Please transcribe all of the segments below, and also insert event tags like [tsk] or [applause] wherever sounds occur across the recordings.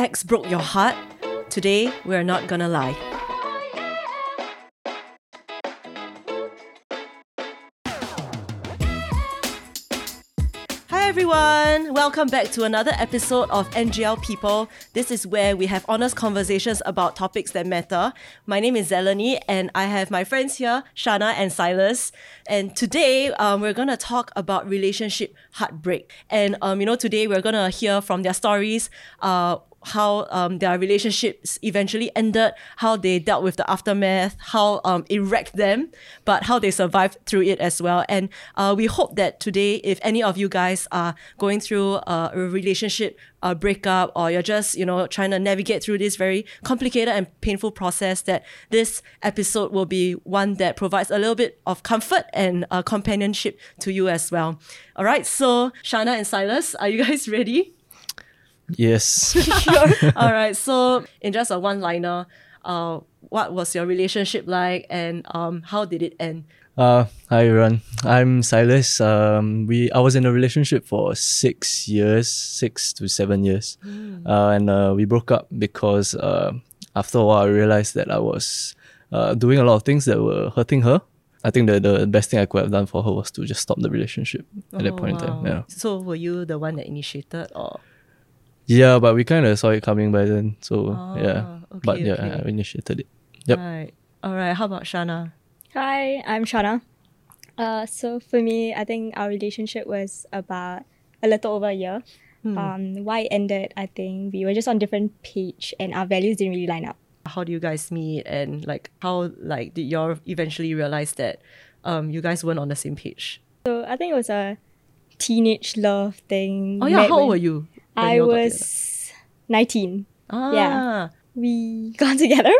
ex broke your heart? Today, we're not gonna lie. Hi everyone! Welcome back to another episode of NGL People. This is where we have honest conversations about topics that matter. My name is Zeleny and I have my friends here, Shana and Silas. And today um, we're gonna talk about relationship heartbreak. And um, you know, today we're gonna hear from their stories, uh, how um, their relationships eventually ended, how they dealt with the aftermath, how um, it wrecked them, but how they survived through it as well. And uh, we hope that today, if any of you guys are going through uh, a relationship uh, breakup or you're just, you know, trying to navigate through this very complicated and painful process, that this episode will be one that provides a little bit of comfort and uh, companionship to you as well. All right, so Shana and Silas, are you guys [laughs] ready? Yes. [laughs] [laughs] All right. So, in just a one liner, uh, what was your relationship like and um, how did it end? Uh, hi everyone. I'm Silas. Um, we I was in a relationship for six years, six to seven years, uh, and uh, we broke up because uh, after a while I realized that I was uh, doing a lot of things that were hurting her. I think the the best thing I could have done for her was to just stop the relationship at that Oh, point in time. Yeah, So, were you the one that initiated or? Yeah, but we kind of saw it coming by then. So yeah, Ah, but yeah, okay. I initiated it. Yep. Right. All right. How about Shana? Hi, I'm Shana. Uh, so for me, I think our relationship was about a little over a year. Um, why it ended, I think we were just on different page and our values didn't really line up. How do you guys meet and like how like did y'all eventually realize that um you guys weren't on the same page? So I think it was a teenage love thing. Oh yeah, how old were you? When I you all got was 19. together? yeah. Ah, we [laughs] got together.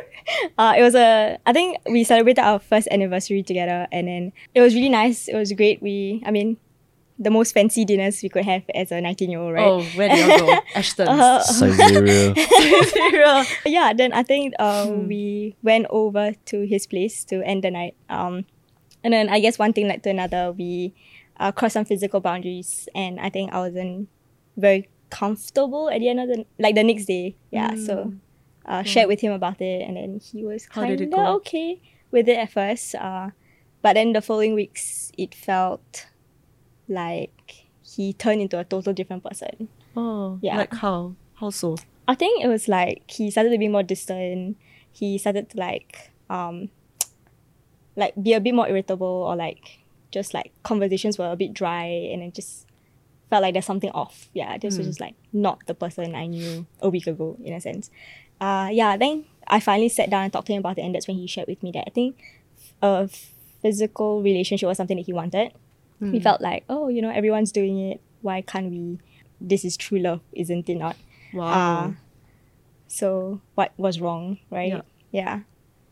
Uh, it was a, I think we celebrated our first anniversary together, and then it was really nice. It was great. We, I mean, the most fancy dinners we could have as a 19 year old, right? Oh, where did you go? [laughs] Ashton. Uh, Saizeriya. [laughs] yeah, then I think uh, Hmm. we went over to his place to end the night. Um, and then I guess one thing led to another. We uh, crossed some physical boundaries, and I think I wasn't very comfortable at the end of the like the next day. Yeah, so uh, shared with him about it, and then he was. How did it kind of okay with it at first. Uh, but then the following weeks, it felt like he turned into a total different person. Oh, Yeah. Like how? How so? I think it was like he started to be more distant. He started to like um like be a bit more irritable or like just like conversations were a bit dry and then just felt like there's something off. Yeah, this was just like not the person I knew a week ago in a sense. Uh yeah, then I finally sat down and talked to him about it and that's when he shared with me that I think a physical relationship was something that he wanted. We felt like, oh, you know, everyone's doing it. Why can't we? This is true love, isn't it not? Wow. Uh, so what was wrong, right? Yeah. Yeah.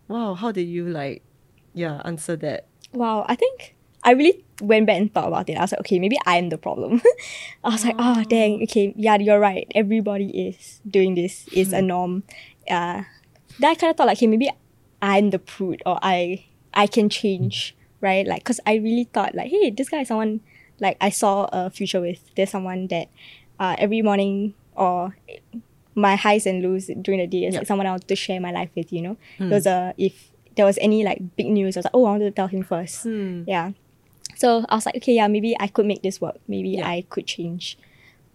wow. How did you like? Yeah, answer that. Wow. I think I really went back and thought about it. I was like, okay, maybe I'm the problem. [laughs] I was like, oh dang, okay, yeah, you're right. Everybody is doing this. It's a norm. Uh, then I kind of thought like, okay, maybe I'm the prude or I I can change, right? Like, cause I really thought like, hey, this guy is someone like I saw a future with. There's someone that uh, every morning or my highs and lows during the day is Yep. like someone I want to share my life with, you know? There was a, if there was any like big news, I was like, oh, I wanted to tell him first. Yeah. So I was like, okay, yeah, maybe I could make this work. Maybe Yeah. I could change.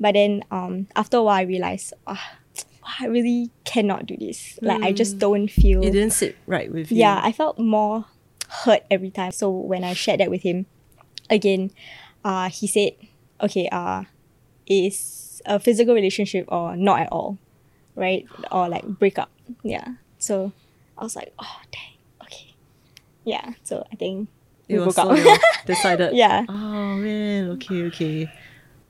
But then um, after a while, I realized, ah, [tsk] I really cannot do this. Like, I just don't feel. It didn't sit right with you. Yeah, I felt more hurt every time. So when I shared that with him, again, uh, he said, okay, uh, is a physical relationship or not at all, right? Or like break up. Yeah. So I was like, oh, dang, okay. Yeah. So I think it was so you [laughs] decided. Yeah. Oh man. Okay. Okay.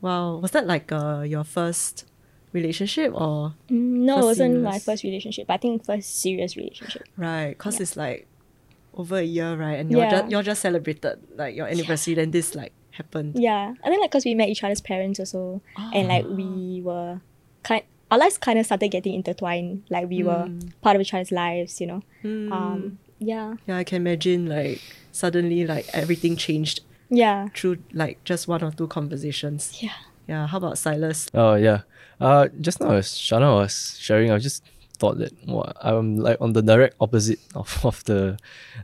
Wow. Was that like uh, your first relationship or Mm, No, it wasn't my first relationship. I think first serious relationship. right? Cause it's like over a year, right? And you're Yeah. just you're just celebrated like your anniversary. Then this like happened. Yeah, I think like because we met each other's parents also, and like we were kind. Our lives kind of started getting intertwined. Like we were part of each other's lives, you know. Um, yeah, Yeah, I can imagine like suddenly like everything changed yeah, through like just one or two conversations. yeah. Yeah. How about Silas? Oh yeah. Uh, just now as Shana was sharing, I just thought that well, I'm like on the direct opposite of, [laughs] of the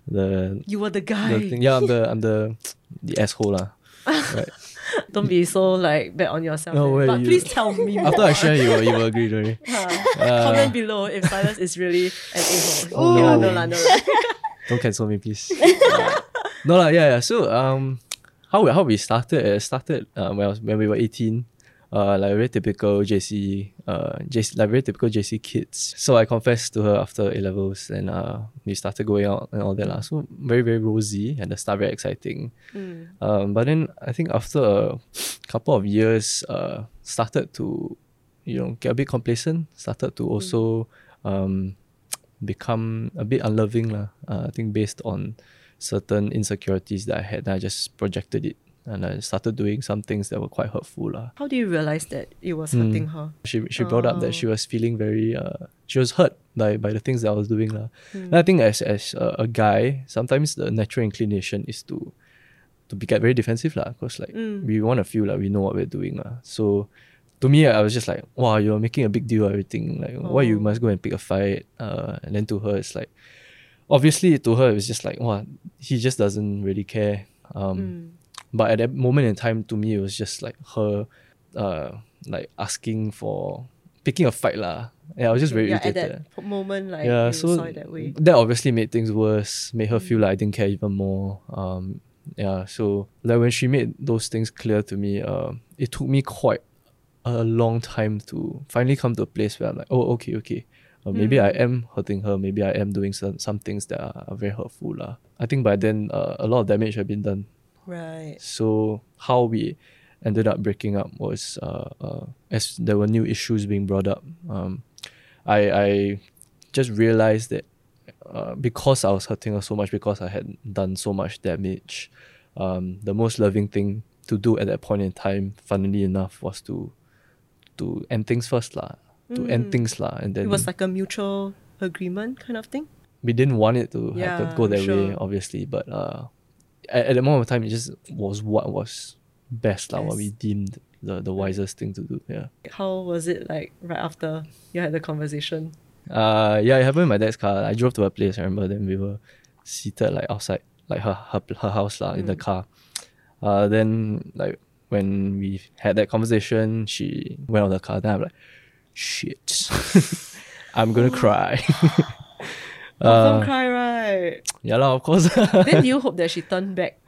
the, You were the guy. the. Yeah, I'm the I'm the the asshole lah. right. [laughs] Don't be so like bad on yourself. No way, but you- please tell me. more. [laughs] After I share, you will, you will agree, don't you? Comment below if Silas is really an a-hole. Oh, Yeah, no. no lah, no lah. Don't cancel me, please. Uh, [laughs] no lah, yeah, yeah. So um, how we, how we started? It started uh, when I was when we were eighteen. Uh, like very typical JC, uh, JC, like very typical JC kids. So I confessed to her after A levels, and uh, we started going out and all that lah. So very very rosy and the start, very exciting. Um, but then I think after a couple of years, uh, started to, you know, get a bit complacent. Started to also, um, become a bit unloving lah. Uh, I think based on certain insecurities that I had, I just projected it and I started doing some things that were quite hurtful lah. How do you realize that it was Hmm. hurting her? She she brought up Oh. that she was feeling very uh she was hurt by by the things that I was doing lah. And I think as as a, a guy, sometimes the natural inclination is to to be get very defensive lah. Because like we want to feel like we know what we're doing lah. So to me, I was just like, wow, you're making a big deal of everything. Like, why you Oh. must go and pick a fight? Uh, and then to her, it's like, obviously to her, it was just like, wow, he just doesn't really care. Um, But at that moment in time, to me, it was just like her, uh, like asking for picking a fight lah. Yeah, I was just very yeah, at that moment, like yeah, you so saw it that way. that obviously made things worse. Made her feel like I didn't care even more. Um, yeah, so like when she made those things clear to me, uh, it took me quite a long time to finally come to a place where I'm like, oh, okay, okay. Uh, maybe I am hurting her. Maybe I am doing some, some things that are, are very hurtful. lah. I think by then, uh, a lot of damage had been done. Right. So how we ended up breaking up was uh, uh, as there were new issues being brought up. Um, I I just realized that uh, because I was hurting her so much, because I had done so much damage, um, the most loving thing to do at that point in time, funnily enough, was to to end things first lah. To end things lah, and then It was like a mutual agreement kind of thing. we didn't want it to have to go that way, obviously. But uh, at, at the moment of time, it just was what was best, like what we deemed the, the wisest thing to do. Yeah. How was it like right after you had the conversation? Uh, yeah, it happened in my dad's car. I drove to her place. I remember. Then we were seated like outside, like her her, her house lah, in the car. Uh, then like when we had that conversation, she went out of the car. Then I'm like, shit, [laughs] I'm gonna [gasps] cry. [laughs] Confirm uh, cry, right? yeah lah, of course. [laughs] then you hope that she turned back?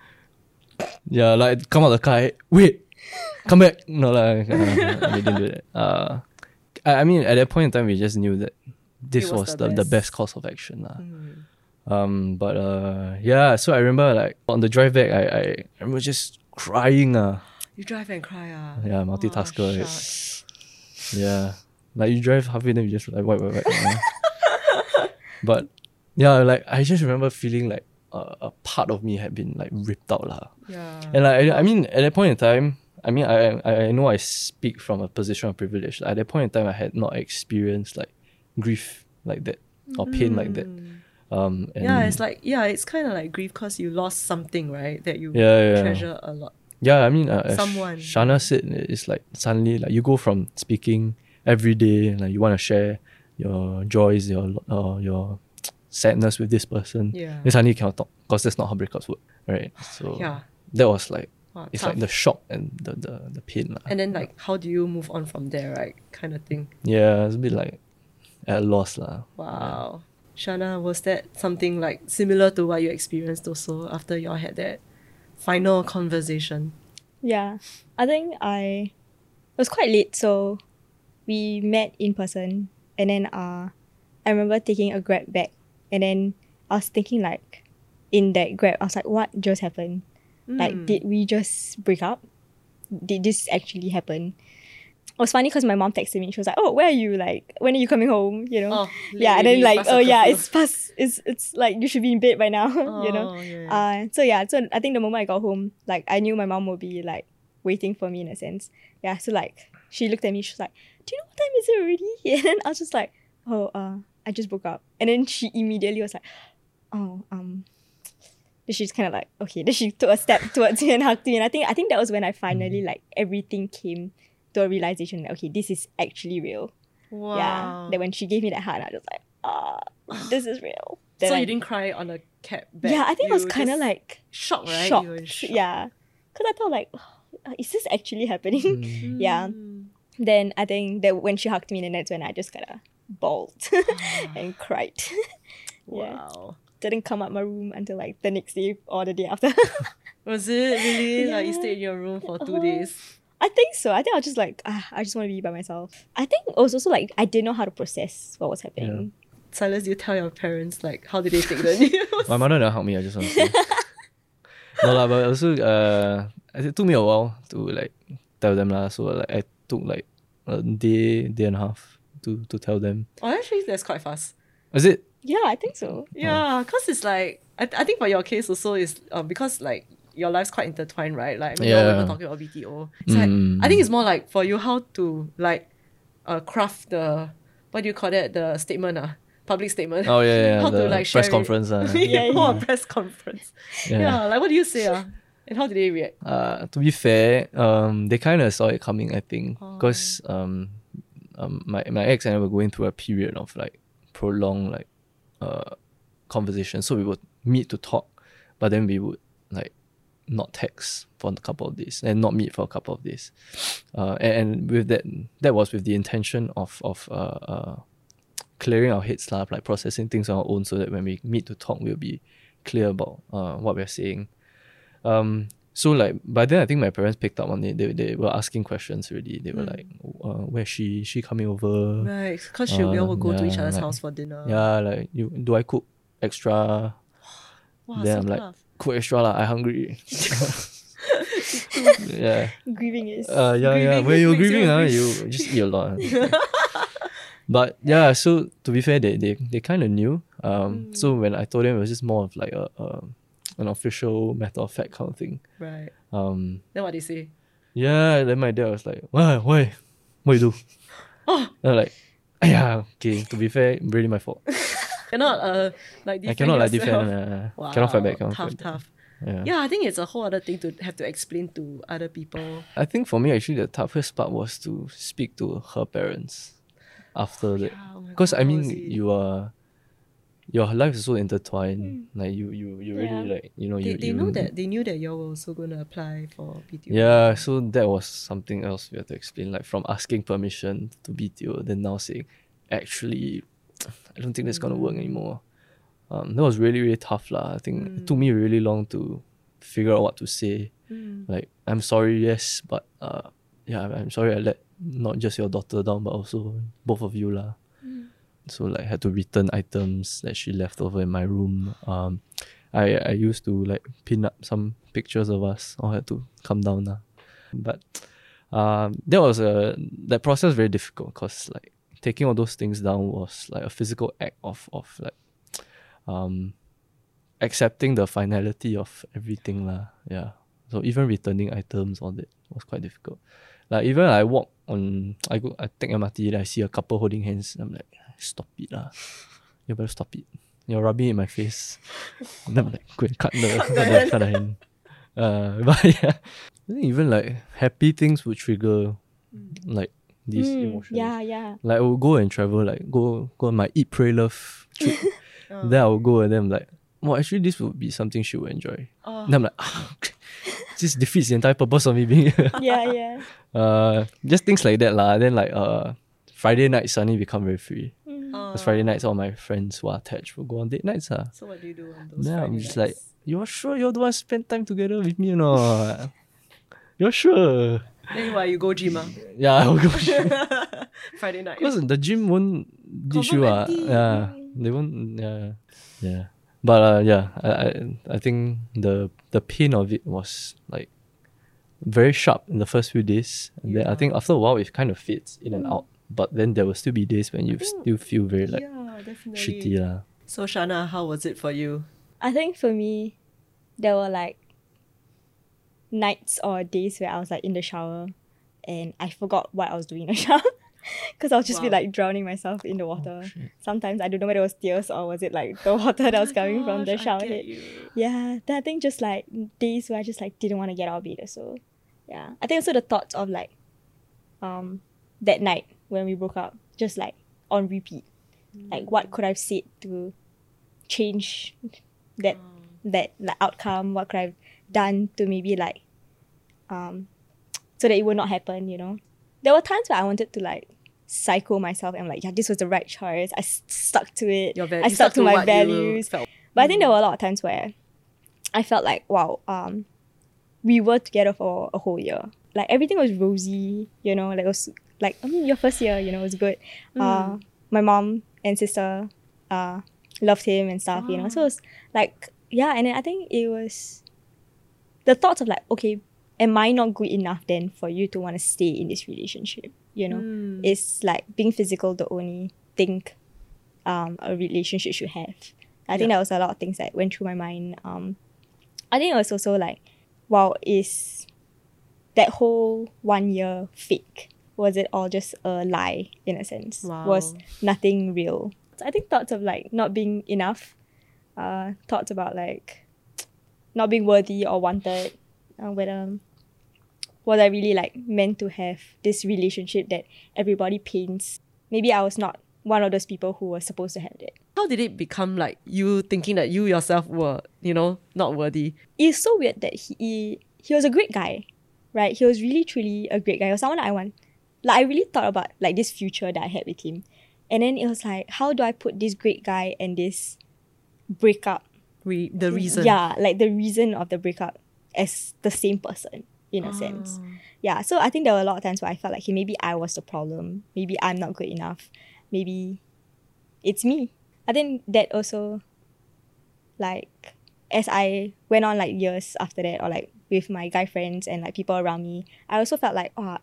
Yeah, like come out the car. Wait, come back. No, like uh, we didn't do that. Uh, I, I mean, at that point in time, we just knew that this was was, the the, the best. best course of action. lah. Um, but uh, yeah. So I remember like on the drive back, I I, I remember just crying. Uh, You drive and cry, ah. yeah, Oh, multitasker. right? yeah, like you drive halfway, then you just like wipe, wipe, wipe. know. [laughs] but yeah, like I just remember feeling like uh, a part of me had been like ripped out lah. Yeah. And like, I, I mean, at that point in time, I mean, I, I I know I speak from a position of privilege. At that point in time, I had not experienced like grief like that or pain like that. Um, and yeah, it's like yeah, it's kind of like grief because you lost something, right? That you Yeah, yeah. treasure a lot. Yeah. I mean, uh, Someone. Shana said, it's like suddenly like you go from speaking every day, like you want to share your joys, your uh, your sadness with this person. Yeah. Then suddenly you cannot talk because that's not how breakups work, right? So Yeah. that was like Wow, it's tough. like the shock and the the, the pain lah. And then like, how do you move on from there, right? Kind of thing. Yeah, it's a bit like at a loss lah. Wow. Shana, was that something like similar to what you experienced also after y'all had that final conversation? Yeah, I think I it was quite late, so we met in person, and then uh, I remember taking a grab back, and then I was thinking like, in that grab, I was like, what just happened? Like, did we just break up? Did this actually happen? It was funny because my mom texted me. She was like, "Oh, where are you? Like, when are you coming home? You know?" Oh, yeah, and then like, oh yeah, it's past. It's it's like you should be in bed by now. [laughs] you know. Oh, yeah, yeah. Uh, so yeah, so I think the moment I got home, like I knew my mom would be like waiting for me in a sense. Yeah, so like she looked at me, she was like, "Do you know what time is it already?" [laughs] And then I was just like, "Oh, uh, I just woke up." And then she immediately was like, "Oh, um." Then she's kind of like, okay. Then she took a step towards me and hugged me, and I think I think that was when I finally like everything came to a realization that okay, this is actually real. Wow. Yeah. That when she gave me that hug, I was like, ah, [sighs] this is real. Then so I- you didn't cry on a cab back. Yeah, I think I was kind of like shocked, right? shocked. You were in. Yeah, because I thought like, "Uh, is this actually happening? Mm. [laughs] yeah. Then I think that when she hugged me, then that's when I just kind of bawled [laughs] and cried. [laughs] Yeah. Wow. Didn't come out my room until like the next day or the day after. Was it really like you stayed in your room for two Uh-huh. days? I think so. I think I was just like, ah, I just want to be by myself. I think it was also like I didn't know how to process what was happening. Silas, you tell your parents like how did they take the news? My mother never helped me. I just want to say. [laughs] no lah, but also uh, it took me a while to like tell them lah. So like I took like a day, day and a half to to tell them. oh, actually, that's quite fast. Is it? Yeah, I think so. Yeah, because it's like I, I think for your case also is um, because like your life's quite intertwined, right? Like I mean, yeah. we Yeah. were talking about BTO. It's like Mm. I think it's more like for you how to like uh craft the what do you call that the statement ah public statement. Oh yeah, yeah. [laughs] how the to like press share it. conference. Uh, [laughs] yeah, Yeah, for a press conference. Yeah. Yeah. like what do you say ah? And how did they react? Uh, to be fair, um, they kind of saw it coming. I think because um, um, my my ex and I were going through a period of like prolonged like uh conversation. So we would meet to talk, but then we would like not text for a couple of days and not meet for a couple of days. Uh, and, and with that, that was with the intention of of uh, uh clearing our heads, lah, like processing things on our own, so that when we meet to talk, we'll be clear about uh what we're saying. Um, so like by then, I think my parents picked up on it. They, they were asking questions already. They were like, uh, "Where's she? She coming over? Right, because she we all will go to each yeah, other's like- house for dinner. Yeah, like you do I cook extra? wow, then so I'm like, tough. Cook extra lah. I hungry. [laughs] yeah. Grieving is Uh, yeah, yeah. When you're grieving, uh, you just eat a lot. but yeah, so to be fair, they they, they kind of knew. Um, so when I told them, it was just more of like a, a an official matter of fact kind of thing. right. Um, Then what they say? yeah. Then my dad was like, "Why, why, what you do?" Oh. [gasps] And I'm like, "Yeah, okay. To be fair, really my fault. [laughs] Cannot uh like I defend cannot like yourself. defend. Uh, [laughs] Wow, Cannot fight back. Cannot tough, fight back. tough. Yeah. Yeah, I think it's a whole other thing to have to explain to other people. I think for me, actually, the toughest part was to speak to her parents after that. Yeah, oh Because God, I mean, you are, your life is so intertwined. Like you, you, you really Yeah. like you know they, you. they you, know that they knew that you were also gonna apply for BTO. Yeah, so that was something else we had to explain. Like from asking permission to BTO, then now saying, actually, I don't think that's gonna work anymore. Um, that was really really tough lah. I think it took me really long to figure out what to say. Mm. Like I'm sorry, yes, but uh, yeah, I'm- I'm sorry I let not just your daughter down, but also both of you lah. So like had to return items that she left over in my room. Um, I I used to like pin up some pictures of us. I had to come down lah. But um, that was a that process was very difficult because like taking all those things down was like a physical act of of like um accepting the finality of everything lah. Yeah. So even returning items all that was quite difficult. Like even I walk on I go I take MRT then I see a couple holding hands. I'm like, stop it lah. You better stop it. You're rubbing it in my face. And I'm like, go and cut the, cut the, cut the hand. Uh, [laughs] but yeah. I think even like happy things would trigger like these Mm, emotions. Yeah, yeah. Like I will go and travel, like go go on my eat, pray, love trip. [laughs] Then I will go and then I'm like, well, actually this would be something she would enjoy. Oh. Then I'm like, ah, [laughs] this defeats the entire purpose of me being here. [laughs] Yeah, yeah. uh, just things like that lah. Then like uh, Friday night suddenly become very free. Oh. Because Friday nights all my friends who are attached will go on date nights ah. So what do you do on those Then I'm Friday just like, you're sure you don't want to spend time together with me or not? you're sure? Then why you go gym ah? [laughs] Yeah, I will go. Gym. [laughs] Friday night. Because the gym won't teach you. Confirm Uh, yeah, they won't. Yeah, yeah. But uh, yeah, I, I I think the the pain of it was like very sharp in the first few days, and then I think after a while it kind of fades in and out. But then there will still be days when you still feel very like yeah, definitely. shitty lah. So Shana, how was it for you? I think for me, there were like nights or days where I was like in the shower and I forgot what I was doing in the [laughs] shower. Because I'll just be like drowning myself in the water. Oh. Sometimes I don't know whether it was tears or was it like the water that was coming from the Gosh, I shower head. you. Yeah, then I think just like days where I just like didn't want to get out of bed. So yeah, I think also the thoughts of like um, that night when we broke up, just like on repeat. Like what could I've said to change that that like, outcome? What could I've done to maybe like um [tsk] so that it would not happen, you know? There were times where I wanted to like psycho myself and like, yeah, this was the right choice. I stuck to it. Your va- I you stuck to my values. But I think there were a lot of times where I felt like, wow, um, we were together for a whole year. Like everything was rosy, you know, like it was like I mean your first year, you know, was good. Uh my mom and sister uh loved him and stuff, you know. So it was like yeah, and then I think it was the thoughts of like, okay, am I not good enough then for you to want to stay in this relationship? You know? Mm. It's like being physical the only thing um a relationship should have. I think Yeah. that was a lot of things that went through my mind. Um I think it was also like, wow, is that whole one year fake? Was it all just a lie in a sense? Was nothing real? So I think thoughts of like not being enough, uh, thoughts about like not being worthy or wanted, uh, whether was I really like meant to have this relationship that everybody paints? Maybe I was not one of those people who was supposed to have it. How did it become like you thinking that you yourself were, you know, not worthy? it's so weird that he he was a great guy, right? He was really truly a great guy. He was someone that I want. Like I really thought about like this future that I had with him, and then it was like, how do I put this great guy and this breakup? Re- the reason. Yeah, like the reason of the breakup as the same person in a sense. Ah. Yeah, so I think there were a lot of times where I felt like, hey, maybe I was the problem. Maybe I'm not good enough. Maybe it's me. I think that also, like, as I went on like years after that, or like with my guy friends and like people around me, I also felt like, oh,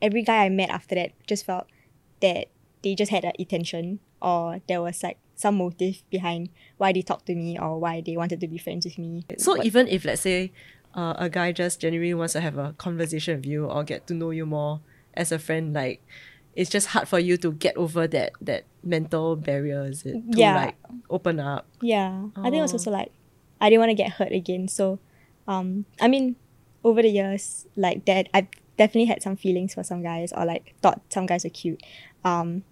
every guy I met after that just felt that they just had an intention or there was like some motive behind why they talked to me or why they wanted to be friends with me. So What- even if let's say uh, a guy just genuinely wants to have a conversation with you or get to know you more as a friend, like it's just hard for you to get over that that mental barrier, is it? To Yeah. like open up. Yeah, I think it was Oh. also like I didn't want to get hurt again. So, um, I mean, over the years, like that, I've definitely had some feelings for some guys, or like thought some guys were cute, um,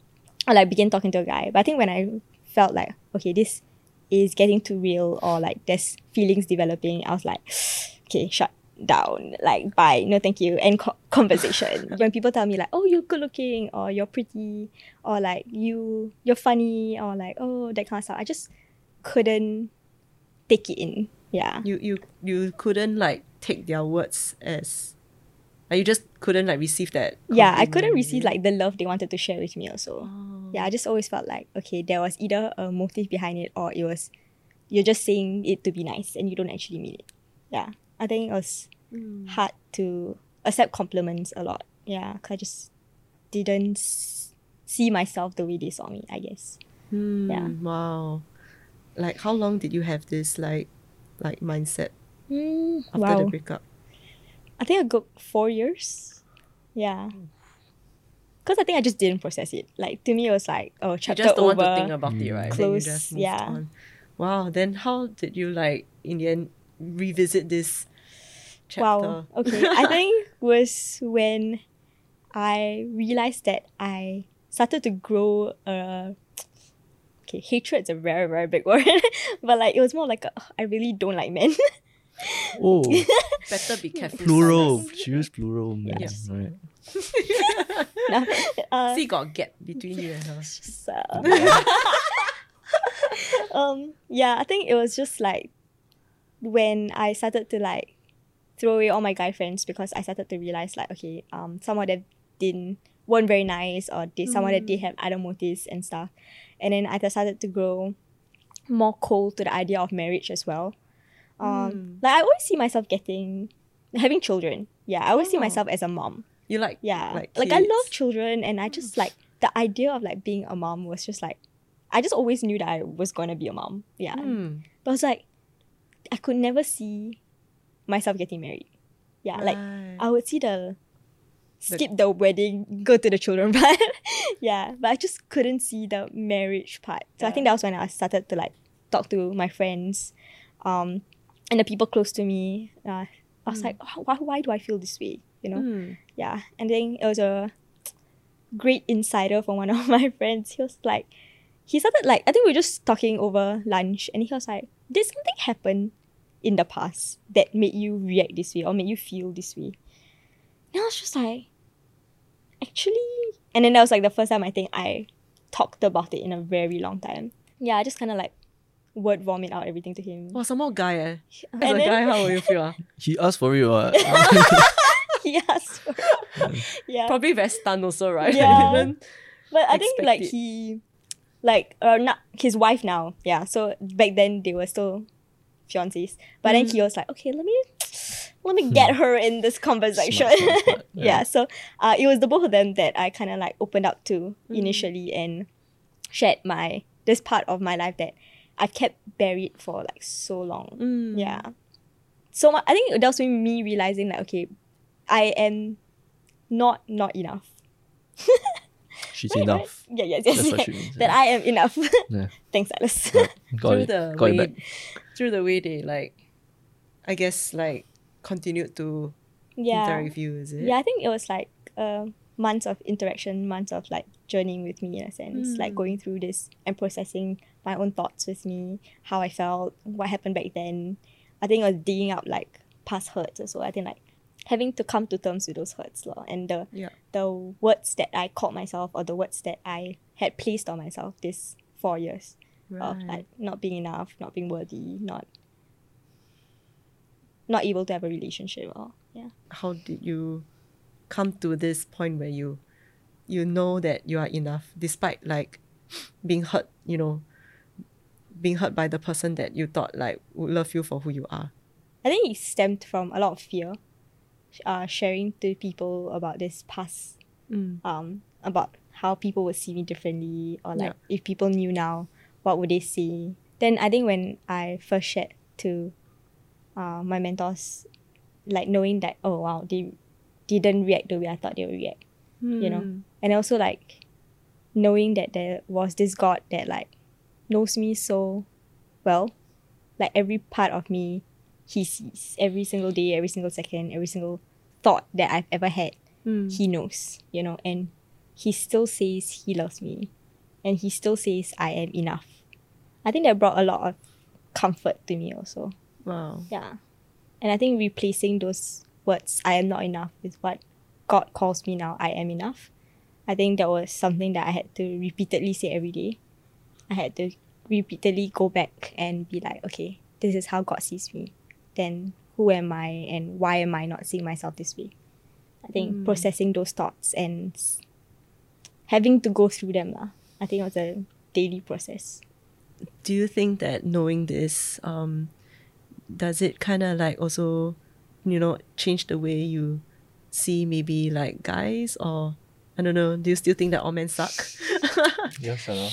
or like begin talking to a guy. But I think when I felt like okay, this is getting too real, or like there's feelings developing, I was like, [sighs] okay, shut down, like bye, no thank you, end co- conversation. [laughs] when people tell me like, oh, you're good looking, or you're pretty, or like you you're funny, or like oh that kind of stuff, I just couldn't take it in. Yeah. You you you couldn't like take their words as like you just couldn't like receive that. Yeah, I couldn't receive like the love they wanted to share with me also. Oh. Yeah, I just always felt like okay, there was either a motive behind it or it was you're just saying it to be nice and you don't actually mean it. Yeah. I think it was Mm. hard to accept compliments a lot. Yeah, 'cause I just didn't see myself the way they saw me, I guess. Hmm, Yeah. Wow. Like how long did you have this like like mindset Mm, after wow. the breakup? I think a good four years. Yeah. Because I think I just didn't process it. Like to me, it was like, oh, You chapter just don't over. want to think about it, right? Mm. Then you Close, just yeah. on. Wow. Then how did you like in the end revisit this chapter? Wow. Okay. [laughs] I think was when I realized that I started to grow a okay, hatred's a very, very big [laughs] word. but like it was more like a, oh, I really don't like men. [laughs] Oh, [laughs] Better be careful. plural. Silas. She used plural, man. Yes. Right. [laughs] uh, See, got gap between you and her. so, [laughs] um yeah, I think it was just like when I started to like throw away all my guy friends because I started to realize like okay, um some of them didn't weren't very nice or they someone that they had other motives and stuff. And then I just started to grow more cold to the idea of marriage as well. Um like I always see myself getting having children. Yeah, I always see Oh. myself as a mom. You like Yeah. like, Like, I love children and I just like the idea of like being a mom was just like I just always knew that I was gonna be a mom. Yeah. Hmm. But I was like I could never see myself getting married. Yeah. Like I would see the skip the wedding, go to the children [laughs] part. yeah. But I just couldn't see the marriage part. So I think that was when I started to like talk to my friends, um, and the people close to me. Uh, I was like, "Oh, why, why do I feel this way? You know? Hmm. yeah and then it was a [tsk] great insider from one [laughs] of my friends. He was like, he started like I think we were just talking over lunch, and he was like, "Did something happen in the past that made you react this way or made you feel this way?" And I was just like, actually, and then that was like the first time I think I talked about it in a very long time. Yeah, I just kind of like word vomit out everything to him. Well, some more guy eh. As And a then- guy, how will you feel? ah? [laughs] He asked for it. What? [laughs] he asked for [laughs] yeah. Probably very stunned also, right? Yeah. Even- But I think like it. he, like uh, not his wife now. Yeah. So back then they were still fiancés. But then Mm. he was like, okay, let me, let me get her in this conversation. Smart, smart, smart. yeah. So uh, it was the both of them that I kind of like opened up to Mm. initially and shared my this part of my life that I kept buried for like so long. Mm. Yeah. So mu- I think that was me realizing that okay, I am not not enough. [laughs] She's Right, right? enough. Yeah, yes, yes. That's what she means. that I am enough. [laughs] Yeah. [laughs] Thanks, Alice. Got through it. the Got it way, back. through the way they like, I guess like continued to yeah. interact with you, is it? Yeah, I think it was like uh, months of interaction, months of like journeying with me in a sense, like Mm. going through this and processing my own thoughts with me, how I felt, what happened back then. I think I was digging up like past hurts also. I think like having to come to terms with those hurts lor, and the Yeah. the words that I called myself or the words that I had placed on myself this four years of like not being enough, not being worthy, not not able to have a relationship or yeah. How did you come to this point where you you know that you are enough despite like being hurt, you know, being hurt by the person that you thought like would love you for who you are? I think it stemmed from a lot of fear, uh, sharing to people about this past, Mm. um, about how people would see me differently, or like Yeah. if people knew now, what would they see? Then I think when I first shared to, uh, my mentors, like knowing that oh wow they didn't react the way I thought they would react, you know, Mm. and also like knowing that there was this God that like knows me so well, like every part of me, He sees every single day, every single second, every single thought that I've ever had. Mm. He knows, you know, and He still says He loves me, and He still says I am enough. I think that brought a lot of comfort to me also. Wow. Yeah. And I think replacing those words, I am not enough, with what God calls me now, I am enough. I think that was something that I had to repeatedly say every day. I had to repeatedly go back and be like, okay, this is how God sees me. Then who am I and why am I not seeing myself this way? I think Mm. processing those thoughts and having to go through them, lah. I think it was a daily process. do you think that knowing this um does it kind of like also you know change the way you see maybe like guys or i don't know do you still think that all men suck [laughs] Yes, I know.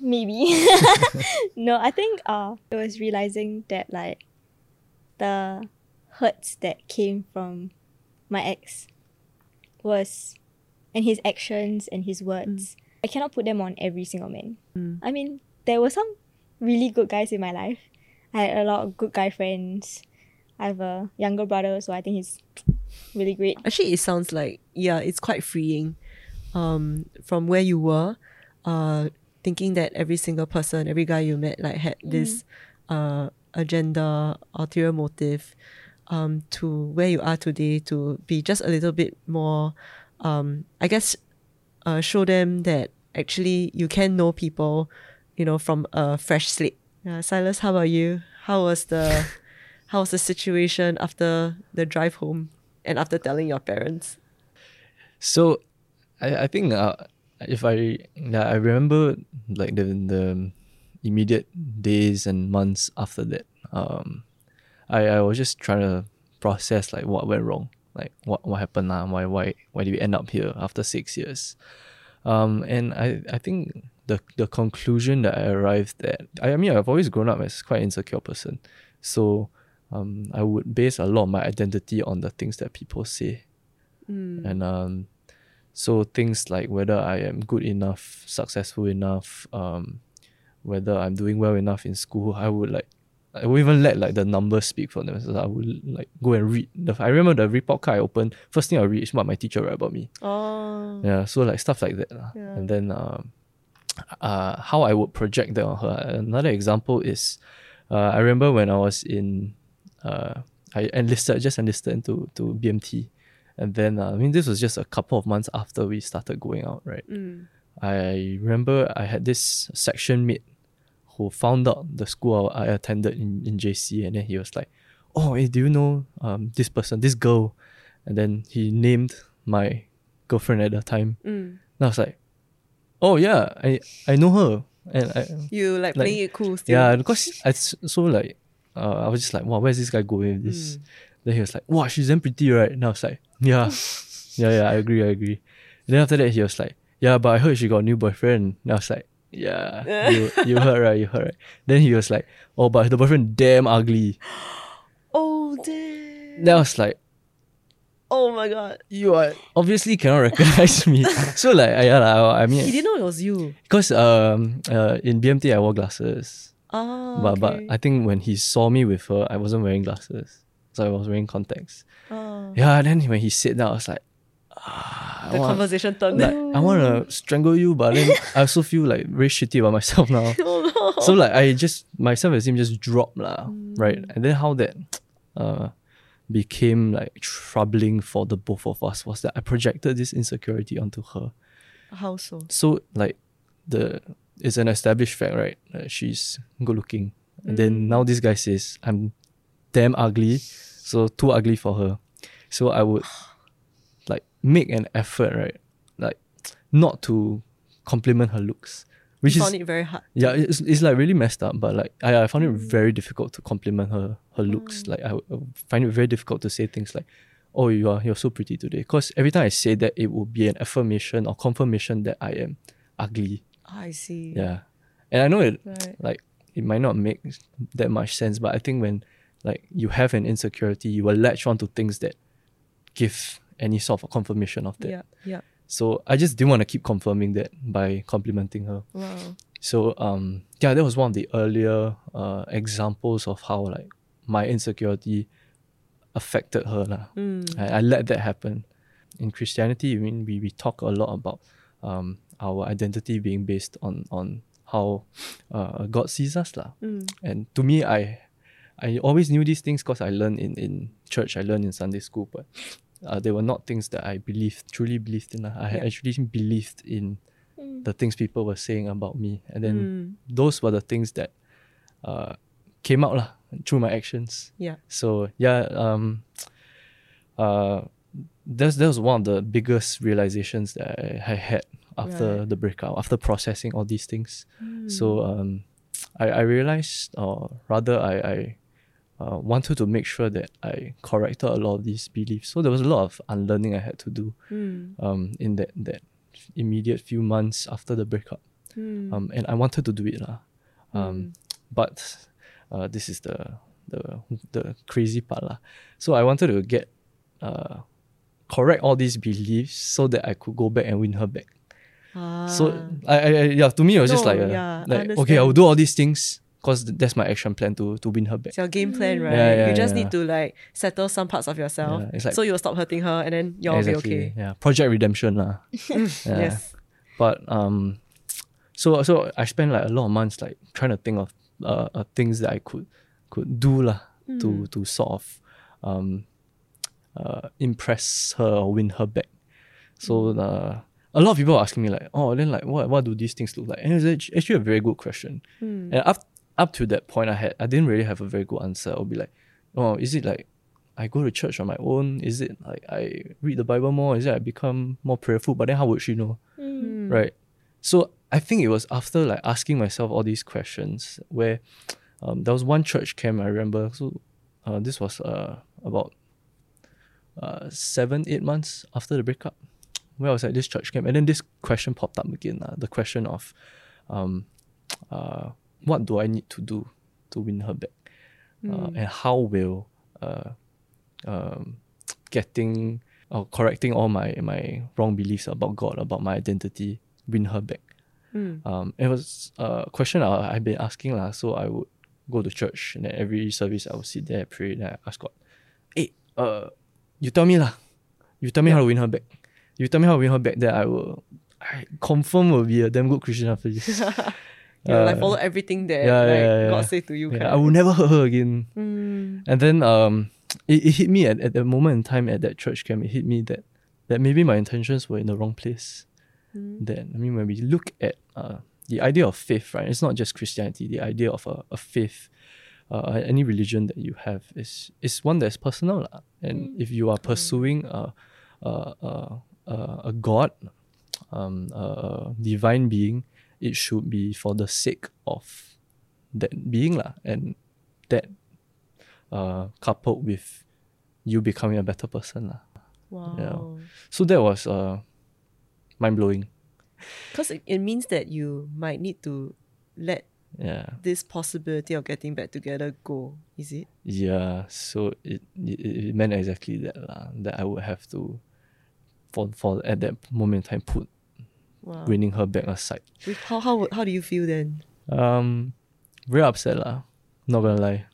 Maybe. [laughs] no, I think uh it was realizing that like the hurts that came from my ex was and his actions and his words. I cannot put them on every single man. Mm. I mean, there were some really good guys in my life. I had a lot of good guy friends. I have a younger brother, so I think he's really great. actually it sounds like yeah it's quite freeing um from where you were uh thinking that every single person every guy you met like had this uh agenda ulterior motive um to where you are today to be just a little bit more um i guess uh show them that actually you can know people you know from a fresh slate. Yeah silas how about you? How was the [laughs] how was the situation after the drive home and after telling your parents? So, I, I think uh, if I yeah, I remember like the the immediate days and months after that. Um, I, I was just trying to process like what went wrong, like what what happened now, why why why did we end up here after six years? Um, and I I think the the conclusion that I arrived at, I, I mean I've always grown up as quite insecure person, so um I would base a lot of my identity on the things that people say and um so things like whether I am good enough, successful enough, um, whether I'm doing well enough in school, I would like I wouldn't even let like the numbers speak for themselves. I would like go and read. The, I remember the report card I opened. First thing I read is what my teacher wrote about me. Oh. Yeah, so like stuff like that. Yeah. And then um, uh, how I would project that on her. Another example is uh, I remember when I was in, uh, I enlisted, just enlisted into to BMT. And then, uh, I mean, this was just a couple of months after we started going out, right? Mm. I remember I had this section mate who found out the school I attended in, in JC, and then he was like, "Oh, hey, do you know um this person, this girl?" And then he named my girlfriend at the time. Mm. And I was like, "Oh yeah, I I know her." And I You like, Like, playing it cool still. yeah, because I so like uh, I was just like, "Wow, where's this guy going with this?" Then he was like, "Wow, she's damn pretty, right?" And I was like, "Yeah, [laughs] yeah, yeah, I agree, I agree." And then after that, he was like, "Yeah, but I heard she got a new boyfriend." And I was like, "Yeah, [laughs] you you heard right, you heard right." Then he was like, "Oh, but the boyfriend damn ugly." [gasps] Oh damn. Then I was like, Oh my god. "You are obviously cannot recognize me." [laughs] so like, I, yeah, lah, I mean He didn't know it was you. because um uh in BMT I wore glasses. Oh. but but. I think when he saw me with her, I wasn't wearing glasses, so I was wearing contacts. Oh. Yeah, then when he said that, I was like, ah, The conversation turned. like I want to strangle you, but then I also feel like very shitty about myself now. [laughs] oh no. So like I just my self esteem just dropped lah, Mm. right? And then how that uh became like troubling for the both of us was that I projected this insecurity onto her. How so? So like the it's an established fact, right? Uh, she's good looking, and then now this guy says I'm damn ugly, so too ugly for her. So I would like make an effort, right? Like not to compliment her looks, which You is found it very hard. yeah, it's, it's like really messed up. But like I, I found it mm. very difficult to compliment her her looks. Mm. Like I, I find it very difficult to say things like, "Oh, you are you're so pretty today." Because every time I say that, it will be an affirmation or confirmation that I am ugly. I see. Yeah, and I know it Right. like it might not make that much sense, but I think when like you have an insecurity, you will latch on to things that give any sort of confirmation of that. Yeah. Yeah. So I just didn't want to keep confirming that by complimenting her. Wow. So um yeah, that was one of the earlier uh examples of how like my insecurity affected her. lah. Mm. I, I let that happen. In Christianity, I mean we, we talk a lot about um our identity being based on on how uh, God sees us. lah. Mm. And to me I I always knew these things because I learned in, in church, I learned in Sunday school, but uh, they were not things that I believed, truly believed in. I Yeah. actually believed in the things people were saying about me. And then Mm. those were the things that uh, came out lah, through my actions. Yeah. So yeah, um, uh, that's that was one of the biggest realizations that I, I had after Right. the breakout, after processing all these things. Mm. So um, I, I realized, or rather, I, I uh, wanted to make sure that I corrected a lot of these beliefs. So there was a lot of unlearning I had to do Mm. um, in that that immediate few months after the breakup. Mm. Um, and I wanted to do it lah. Um, but uh, this is the the the crazy part lah. So I wanted to get uh, correct all these beliefs so that I could go back and win her back. So Ah. I, I, I yeah, to me it was just like, a, yeah, I okay, I will do all these things because that's my action plan to to win her back. It's your game plan, right? Yeah, yeah, you just yeah. need to like settle some parts of yourself. Yeah, like- so you'll stop hurting her and then you'll be okay. Yeah, project redemption lah. [laughs] Yeah. Yes. But um, so so I spent like a lot of months like trying to think of uh, uh things that I could could do lah to to sort of um uh impress her or win her back. So uh, a lot of people are asking me like, oh, then like what what do these things look like? And it's actually a very good question. Hmm. And up up to that point, I had I didn't really have a very good answer. I'll be like, oh, is it like I go to church on my own? Is it like I read the Bible more? Is it I become more prayerful? But then how would she know? Hmm. right? So I think it was after like asking myself all these questions where um, there was one church camp I remember. So uh, this was uh, about uh, seven, eight months after the breakup, where I was at this church camp, and then this question popped up again. Uh, the question of, um, uh, what do I need to do to win her back, uh, and how will uh, um, [tsk] getting or correcting all my my wrong beliefs about God, about my identity, win her back. Mm. Um, it was a question I, I've been asking lah. So I would go to church, and then every service I would sit there pray. And I ask God, "Hey, uh, you tell me lah. You tell me how to win her back. You tell me how to win her back. That I will, I confirm will be a damn good Christian after this. [laughs] Yeah, like Uh, follow everything that yeah, like yeah, yeah, God say to you. I will never hurt [laughs] her again. Mm. And then um, it, it hit me at, at the moment in time at that church camp. It hit me that that maybe my intentions were in the wrong place. Then I mean, when we look at uh, the idea of faith, right? It's not just Christianity. The idea of a, a faith, uh, any religion that you have is is one that's personal, lah. And if you are pursuing a a a, a, a God, um, a divine being, it should be for the sake of that being, lah. And that uh, coupled with you becoming a better person. lah. Wow. So that was uh, mind blowing. Because it, it means that you might need to let Yeah. this possibility of getting back together go. Is it? Yeah. So it, it, it meant exactly that. lah. that I would have to, for, for at that moment in time, put Wow. winning her back aside. How, how, how do you feel then? Um, very upset lah. Not gonna lie.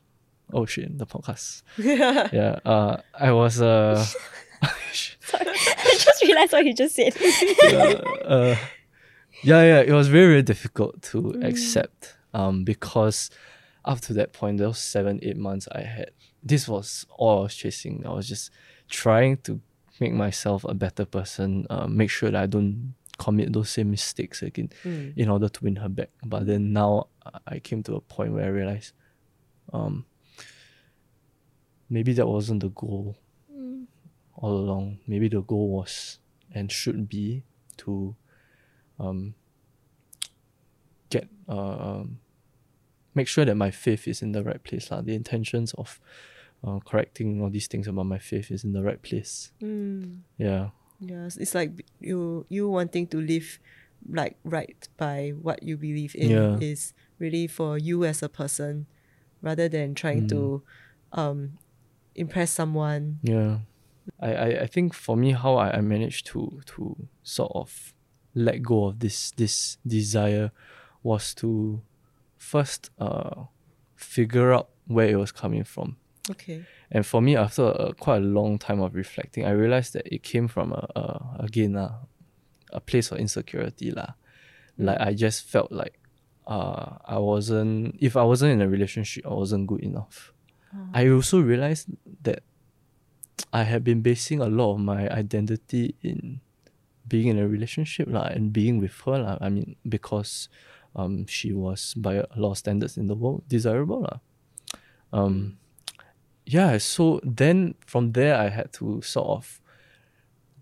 Oh shit, the podcast. [laughs] yeah. Uh, I was uh, [laughs] [laughs] I just realized what you just said. uh, yeah, yeah, it was very, very difficult to accept. Um, because up to that point, those seven, eight months I had, this was all I was chasing. I was just trying to make myself a better person, uh, make sure that I don't commit those same mistakes again in order to win her back. But then now I came to a point where I realized, um, maybe that wasn't the goal all along. Maybe the goal was and should be to um, get uh, um, make sure that my faith is in the right place. lah. The intentions of uh, correcting all these things about my faith is in the right place. Mm. Yeah. Yes, it's like you you wanting to live like right by what you believe in Yeah. is really for you as a person rather than trying to um impress someone. Yeah. I, I, I think for me how I, I managed to to sort of let go of this this desire was to first uh figure out where it was coming from. Okay. And for me, after a, quite a long time of reflecting, I realized that it came from a, a again uh, a place of insecurity lah. Like I just felt like uh I wasn't if I wasn't in a relationship, I wasn't good enough. I also realized that [tsk] I had been basing a lot of my identity in being in a relationship lah and being with her lah. I mean because um she was by a lot of standards in the world desirable lah. Um yeah, so then from there I had to sort of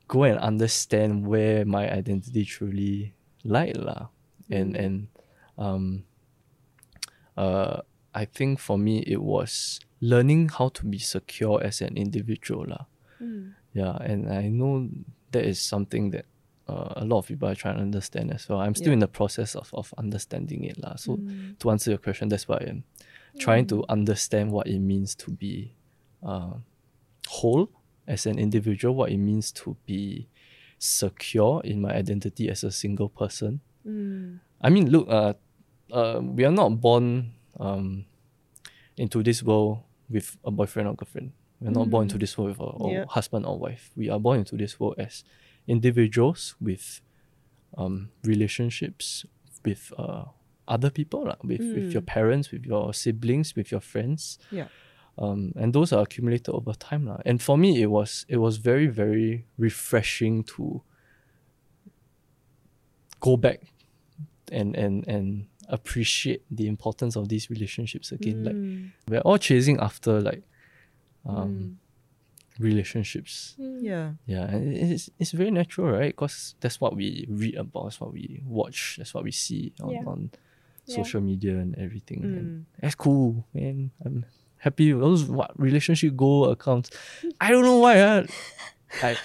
go and understand where my identity truly lied lah. And and um uh I think for me it was learning how to be secure as an individual lah. Yeah, and I know that is something that uh, a lot of people are trying to understand as well. I'm still Yeah. in the process of, of understanding it lah. So to answer your question, that's why I'm trying to understand what it means to be uh, whole as an individual, what it means to be secure in my identity as a single person. I mean, look, uh, uh, we are not born um, into this world with a boyfriend or girlfriend. We're not born into this world with a, husband or wife. We are born into this world as individuals with um, relationships with uh, other people, lah, with, with your parents, with your siblings, with your friends Yeah. um, and those are accumulated over time lah. And for me, it was it was very very refreshing to go back and and and appreciate the importance of these relationships again. Like we're all chasing after like um, relationships. Yeah. Yeah, and it's it's very natural, right? Because that's what we read about, that's what we watch, that's what we see on, Yeah. on Yeah. social media and everything. And that's cool, man. I'm happy those what relationship goal accounts. I don't know why. Uh, [laughs] I,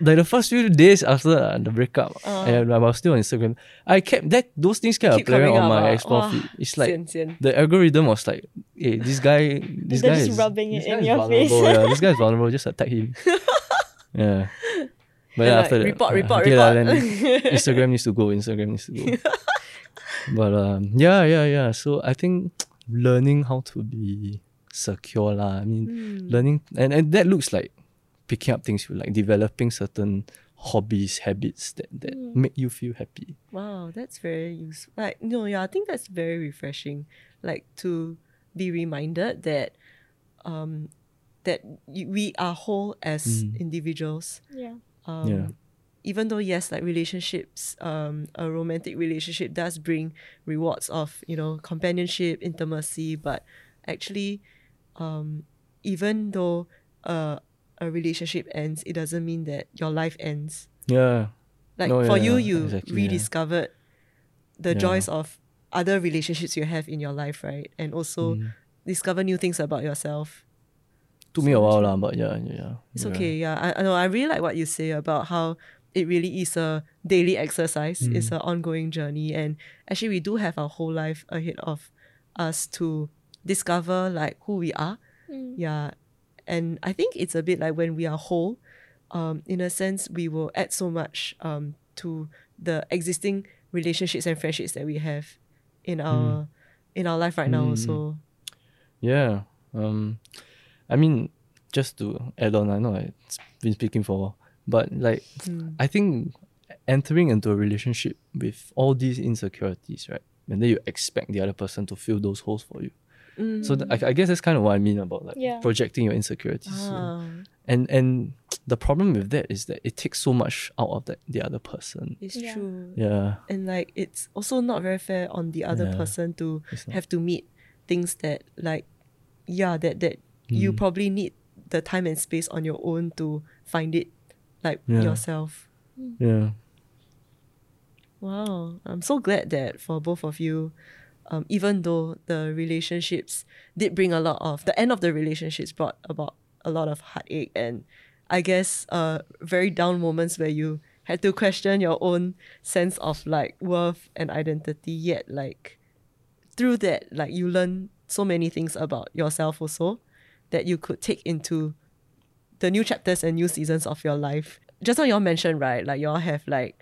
like the first few days after uh, the breakup, and I was still on Instagram. I kept that those things kept appearing on up, my ah. explore feed. It's like sian, sian. the algorithm was like, "Hey, this guy, [laughs] this They're guy just is rubbing it in your face. yeah, this guy is vulnerable. Just attack him." [laughs] yeah. But then And, like, after that, report, uh, report, okay report. then Instagram needs to go. Instagram needs to go. But um, yeah, yeah, yeah. So I think [tsk] learning how to be secure lah. I mean, Hmm. learning and, and that looks like picking up things you like developing certain hobbies, habits that, that make you feel happy. Wow, that's very useful. Like, no, yeah, I think that's very refreshing. Like to be reminded that, um, that we are whole as individuals. Yeah. Um, Yeah. Even though yes, like relationships, um, a romantic relationship does bring rewards of you know companionship, intimacy, but actually, um, even though uh, a relationship ends, it doesn't mean that your life ends. Yeah. Like No, for yeah, you, you exactly, yeah. rediscovered the Yeah. joys of other relationships you have in your life, right? And also Mm. discover new things about yourself. Took me a while, lah, but yeah, yeah, yeah. It's yeah. okay. Yeah, I, I know. I really like what you say about how it really is a daily exercise. It's Mm. an ongoing journey, and actually, we do have our whole life ahead of us to discover like who we are. Yeah, and I think it's a bit like when we are whole. Um, in a sense, we will add so much um to the existing relationships and friendships that we have in our in our life right now. Mm. Also, Yeah. Um, I mean, just to add on, I know I've been speaking for a while, but like, I think entering into a relationship with all these insecurities, right? And then you expect the other person to fill those holes for you. So th- I, I guess that's kind of what I mean about like Yeah. projecting your insecurities. Ah, And and the problem with that is that it takes so much out of the, the other person. it's Yeah. true. Yeah. and like it's also not very fair on the other Yeah, person to have to meet things that like yeah that that you Mm. probably need the time and space on your own to find it like Yeah. yourself Yeah. wow i'm so glad that for both of you um, even though the relationships did bring a lot of the end of the relationships brought about a lot of heartache and I guess uh very down moments where you had to question your own sense of like worth and identity yet like through that like you learn so many things about yourself also that you could take into the new chapters and new seasons of your life. Just now you all mentioned, right? Like you all have like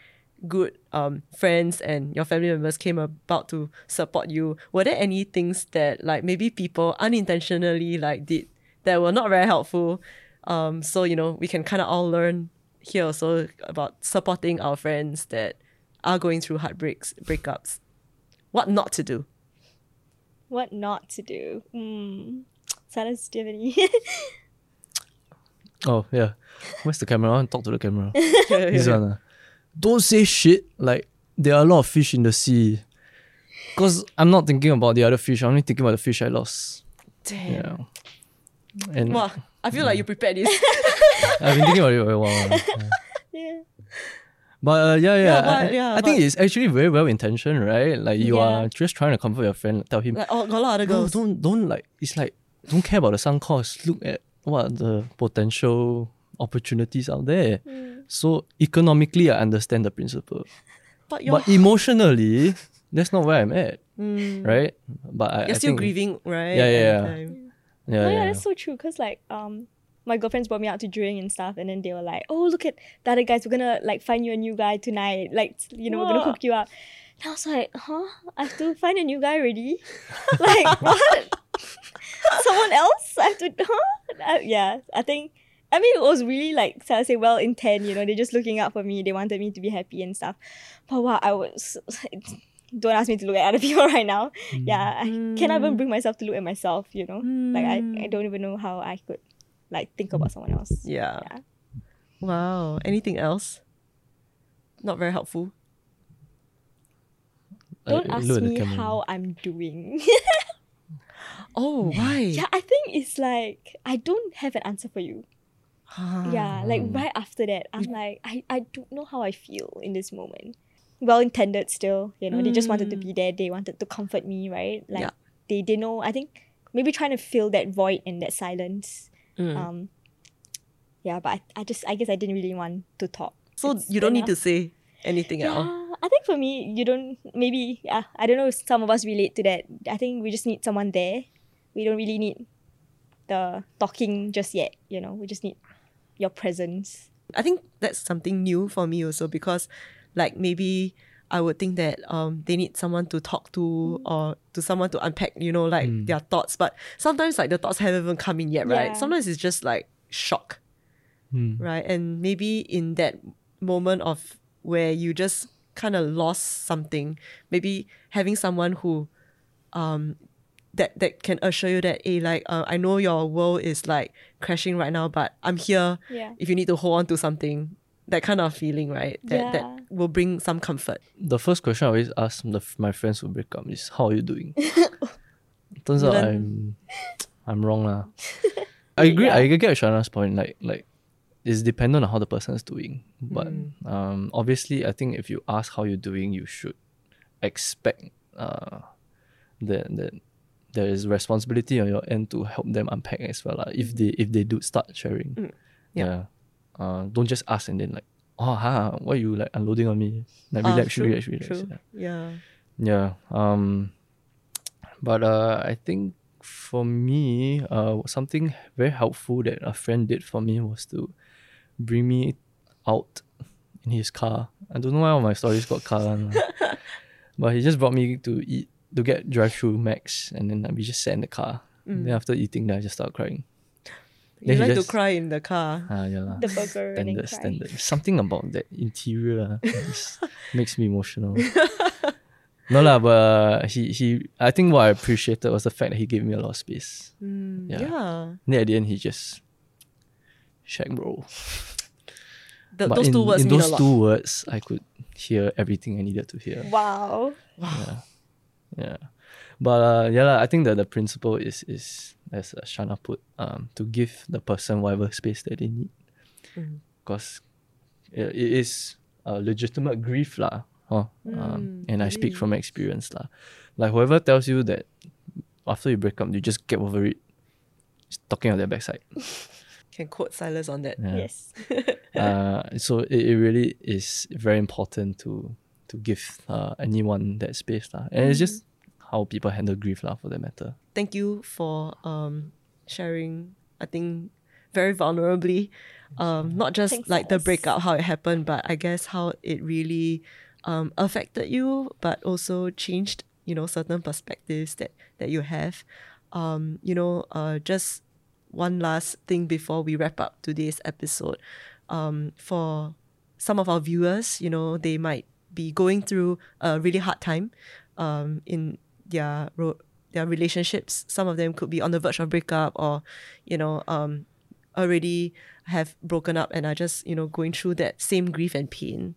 good um friends and your family members came about to support you. Were there any things that like maybe people unintentionally like did that were not very helpful? Um so you know we can kind of all learn here also about supporting our friends that are going through heartbreaks, breakups. What not to do. What not to do? Mm. Silas, [laughs] do you have any? Oh yeah. Where's the camera? I want to talk to the camera. [laughs] this one. ah. Don't say shit like there are a lot of fish in the sea. Cause I'm not thinking about the other fish. I'm only thinking about the fish I lost. Damn. Yeah. And Wow, I feel like you prepared this. [laughs] I've been thinking about it for a while. ah. yeah. But uh, yeah, yeah, Yeah, I, but- I- yeah, I think it's actually very well intentioned, right? Like you Yeah. are just trying to comfort your friend, tell him, like oh, got a lot of no, girls. don't don't like. It's like don't care about the sunk cost. Look at what are the potential opportunities out there. So economically, I understand the principle, But but emotionally, that's not where I'm at, right? But I, you're I still think- grieving, right? Yeah, yeah, at yeah. Yeah, oh yeah, yeah. that's so true. Cause like um, my girlfriends brought me out to drink and stuff, and then they were like, "Oh, look at the other guys. We're gonna like find you a new guy tonight. Like you know, we're gonna hook you up." And I was like, "Huh? I have to find a new guy already? [laughs] like [laughs] what? [laughs] Someone else? I have to? Huh? Uh, yeah, I think." I mean, it was really like, so I say, well intent, you know, they're just looking out for me. They wanted me to be happy and stuff. But wow, I was, [laughs] don't ask me to look at other [laughs] people right now. Yeah, I cannot even bring myself to look at myself, you know? Like, I, I don't even know how I could, like, think about someone else. Yeah. Yeah. Wow. Anything else? Not very helpful. Don't I ask look at the me how I'm doing. Oh, why? yeah, I think it's like, I don't have an answer for you. Yeah, like right after that, I'm like, I, I don't know how I feel in this moment. Well intended still, you know, they just wanted to be there, they wanted to comfort me, right? Like Yeah. they they know I think maybe trying to fill that void and that silence. Mm. Um yeah, but I, I just I guess I didn't really want to talk. so It's you don't need to say anything at all. Yeah, I think for me, you don't maybe yeah, I don't know if some of us relate to that. I think we just need someone there. We don't really need the talking just yet, you know. We just need your presence. I think that's something new for me also because like maybe I would think that um they need someone to talk to or to someone to unpack, you know, like mm. their thoughts. But sometimes like the thoughts haven't even come in yet, right? Yeah. Sometimes it's just like shock, hmm. right? And maybe in that moment of where you just kind of lost something, maybe having someone who um that that can assure you that hey like uh, I know your world is like crashing right now, but I'm here Yeah. if you need to hold on to something. That kind of feeling, right? That Yeah. that will bring some comfort. The first question I always ask the, my friends who break up is, "How are you doing?" [laughs] Turns out I'm I'm wrong lah. [laughs] I agree. I get Shana's point. Like like it's dependent on how the person is doing. But um, obviously, I think if you ask how you're doing, you should expect uh, that that there is responsibility on your end to help them unpack as well. lah. If they if they do start sharing, Yeah. Uh, don't just ask and then like, oh, ha, why you like unloading on me? Like Ah, relax, true, relax, relax. true. Yeah. Yeah. Yeah. Um but uh I think for me, uh something very helpful that a friend did for me was to bring me out in his car. I don't know why all my stories got car one lah. [laughs] But he just brought me to eat to get drive through Max and then we just sat in the car. Then after eating then I just started crying. You Then he like just- to cry in the car. Ah yeah lah. The burger and Standard, then cry. standard. Something about that interior just [laughs] makes me emotional. [laughs] no lah, but uh, he he. I think what I appreciated was the fact that he gave me a lot of space. Mm, Yeah. yeah. Then at the end, he just shag bro. The, But those in, two words in mean those a lot. two words, I could hear everything I needed to hear. Wow. Yeah, yeah. but uh, yeah, lah, I think that the principle is is as Shana put, um, to give the person whatever space that they need, Mm-hmm. because it, it is a legitimate grief lah. Huh? um, Mm, and I speak from experience lah. Like whoever tells you that after you break up you just get over it, it, is talking on their backside. [laughs] Can quote Silas on that. Yeah. Yes. [laughs] uh, so it, it really is very important to to give uh, anyone that space lah. And it's just how people handle grief lah, for that matter. Thank you for um sharing. I think very vulnerably, um, not just Thanks, like the Silas. breakup how it happened, but I guess how it really um affected you, but also changed you know certain perspectives that that you have. Um, you know, uh, just one last thing before we wrap up today's episode. Um, for some of our viewers, you know, they might be going through a really hard time um, in their their relationships. Some of them could be on the verge of breakup or, you know, um, already have broken up and are just, you know, going through that same grief and pain.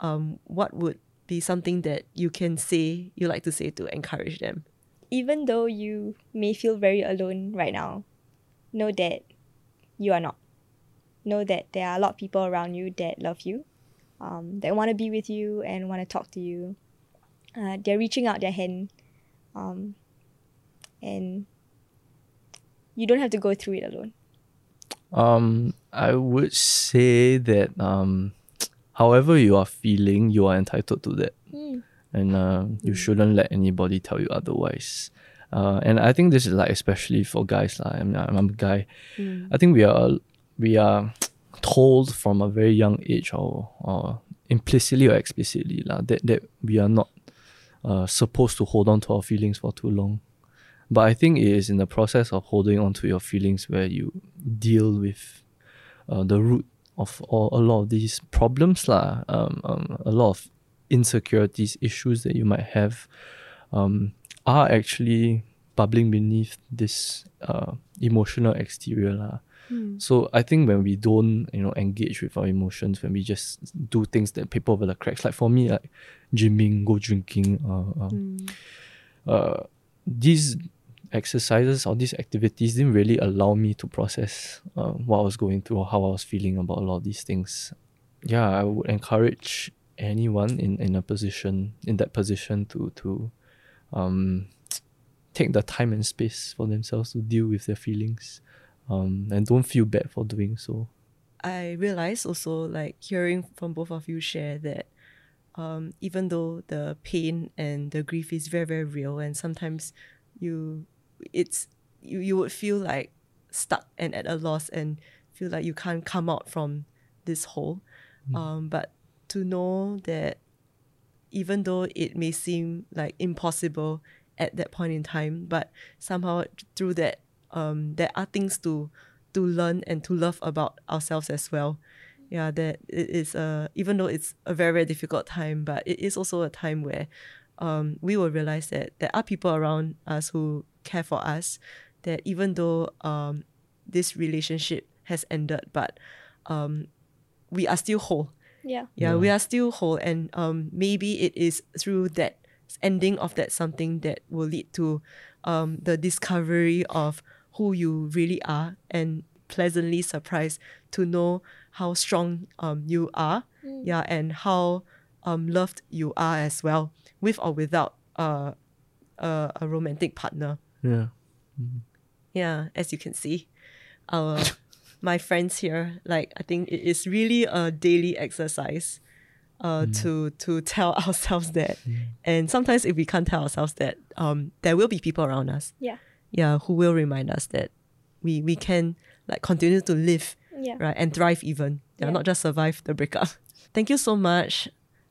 Um, what would be something that you can say, you like to say to encourage them? Even though you may feel very alone right now, know that you are not. Know that there are a lot of people around you that love you, um, that want to be with you and want to talk to you. Uh, they're reaching out their hand, um, and you don't have to go through it alone. Um, I would say that um, however you are feeling, you are entitled to that, and uh, you shouldn't let anybody tell you otherwise. Uh, and I think this is like especially for guys lah. I'm, I'm a guy. I think we are we are [tsk] told from a very young age or or implicitly or explicitly lah that that we are not uh, supposed to hold on to our feelings for too long. But I think it is in the process of holding on to your feelings where you deal with uh, the root of all, a lot of these problems, lah. Um, um, a lot of insecurities, issues that you might have, um, are actually bubbling beneath this uh, emotional exterior, lah. So I think when we don't, you know, engage with our emotions, when we just do things that paper over the cracks, like for me, like gymming, go drinking, uh, um, uh, these exercises or these activities didn't really allow me to process uh, what I was going through or how I was feeling about a lot of these things. Yeah, I would encourage anyone in, in a position in that position to to um, take the time and space for themselves to deal with their feelings, um, and don't feel bad for doing so. I realize also like hearing from both of you share that um, even though the pain and the grief is very very real and sometimes you it's you, you would feel like stuck and at a loss and feel like you can't come out from this hole um, but to know that even though it may seem like impossible at that point in time, but somehow through that, um, there are things to to learn and to love about ourselves as well. Yeah, that it is uh even though it's a very very difficult time, but it is also a time where um, we will realize that there are people around us who care for us. That even though um, this relationship has ended, but um, we are still whole. Yeah. Yeah, Yeah. we are still whole, and um, maybe it is through that ending of that something that will lead to um, the discovery of who you really are, and pleasantly surprised to know how strong um, you are. Yeah, and how um, loved you are as well, with or without uh, a, a romantic partner Yeah. yeah as you can see our [laughs] my friends here like i think it is really a daily exercise uh, to to tell [laughs] ourselves that and sometimes if we can't tell ourselves that um, there will be people around us Yeah. yeah who will remind us that we we can like continue to live Yeah. right and thrive even yeah, Yeah. not just survive the breakup [laughs] thank you so much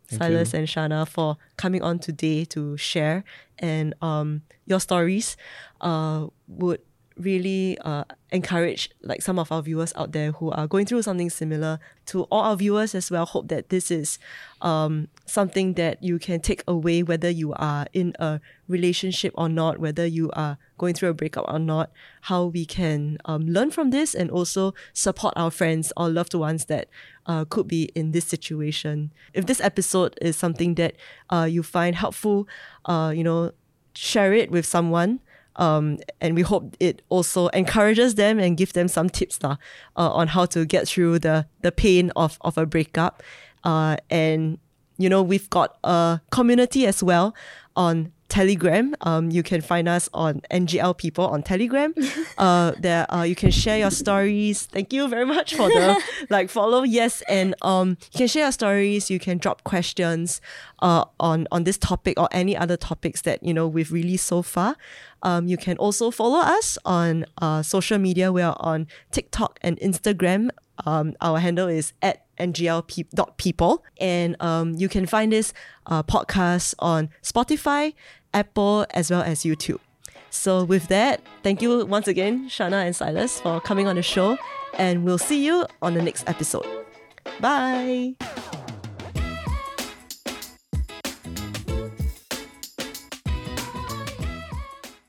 Thank silas you. and shana for coming on today to share and um your stories uh would really uh encourage like some of our viewers out there who are going through something similar to all our viewers as well. Hope that this is um something that you can take away whether you are in a relationship or not whether you are going through a breakup or not how we can um, learn from this and also support our friends or loved ones that uh, could be in this situation. If this episode is something that uh, you find helpful uh, you know share it with someone um, and we hope it also encourages them and give them some tips lah, uh, on how to get through the the pain of, of a breakup. Uh, and you know we've got a community as well on telegram. Um, you can find us on ngl people on telegram. [laughs] Uh, there uh, you can share your stories. Thank you very much for the [laughs] like follow. Yes and um, you can share your stories. You can drop questions uh, on on this topic or any other topics that you know we've released so far. Um, you can also follow us on uh, social media. We are on tiktok and instagram. Um, our handle is at nglp.people. And um, you can find this uh, podcast on Spotify, Apple, as well as YouTube. So, with that, thank you once again, Shana and Silas, for coming on the show. And we'll see you on the next episode. Bye.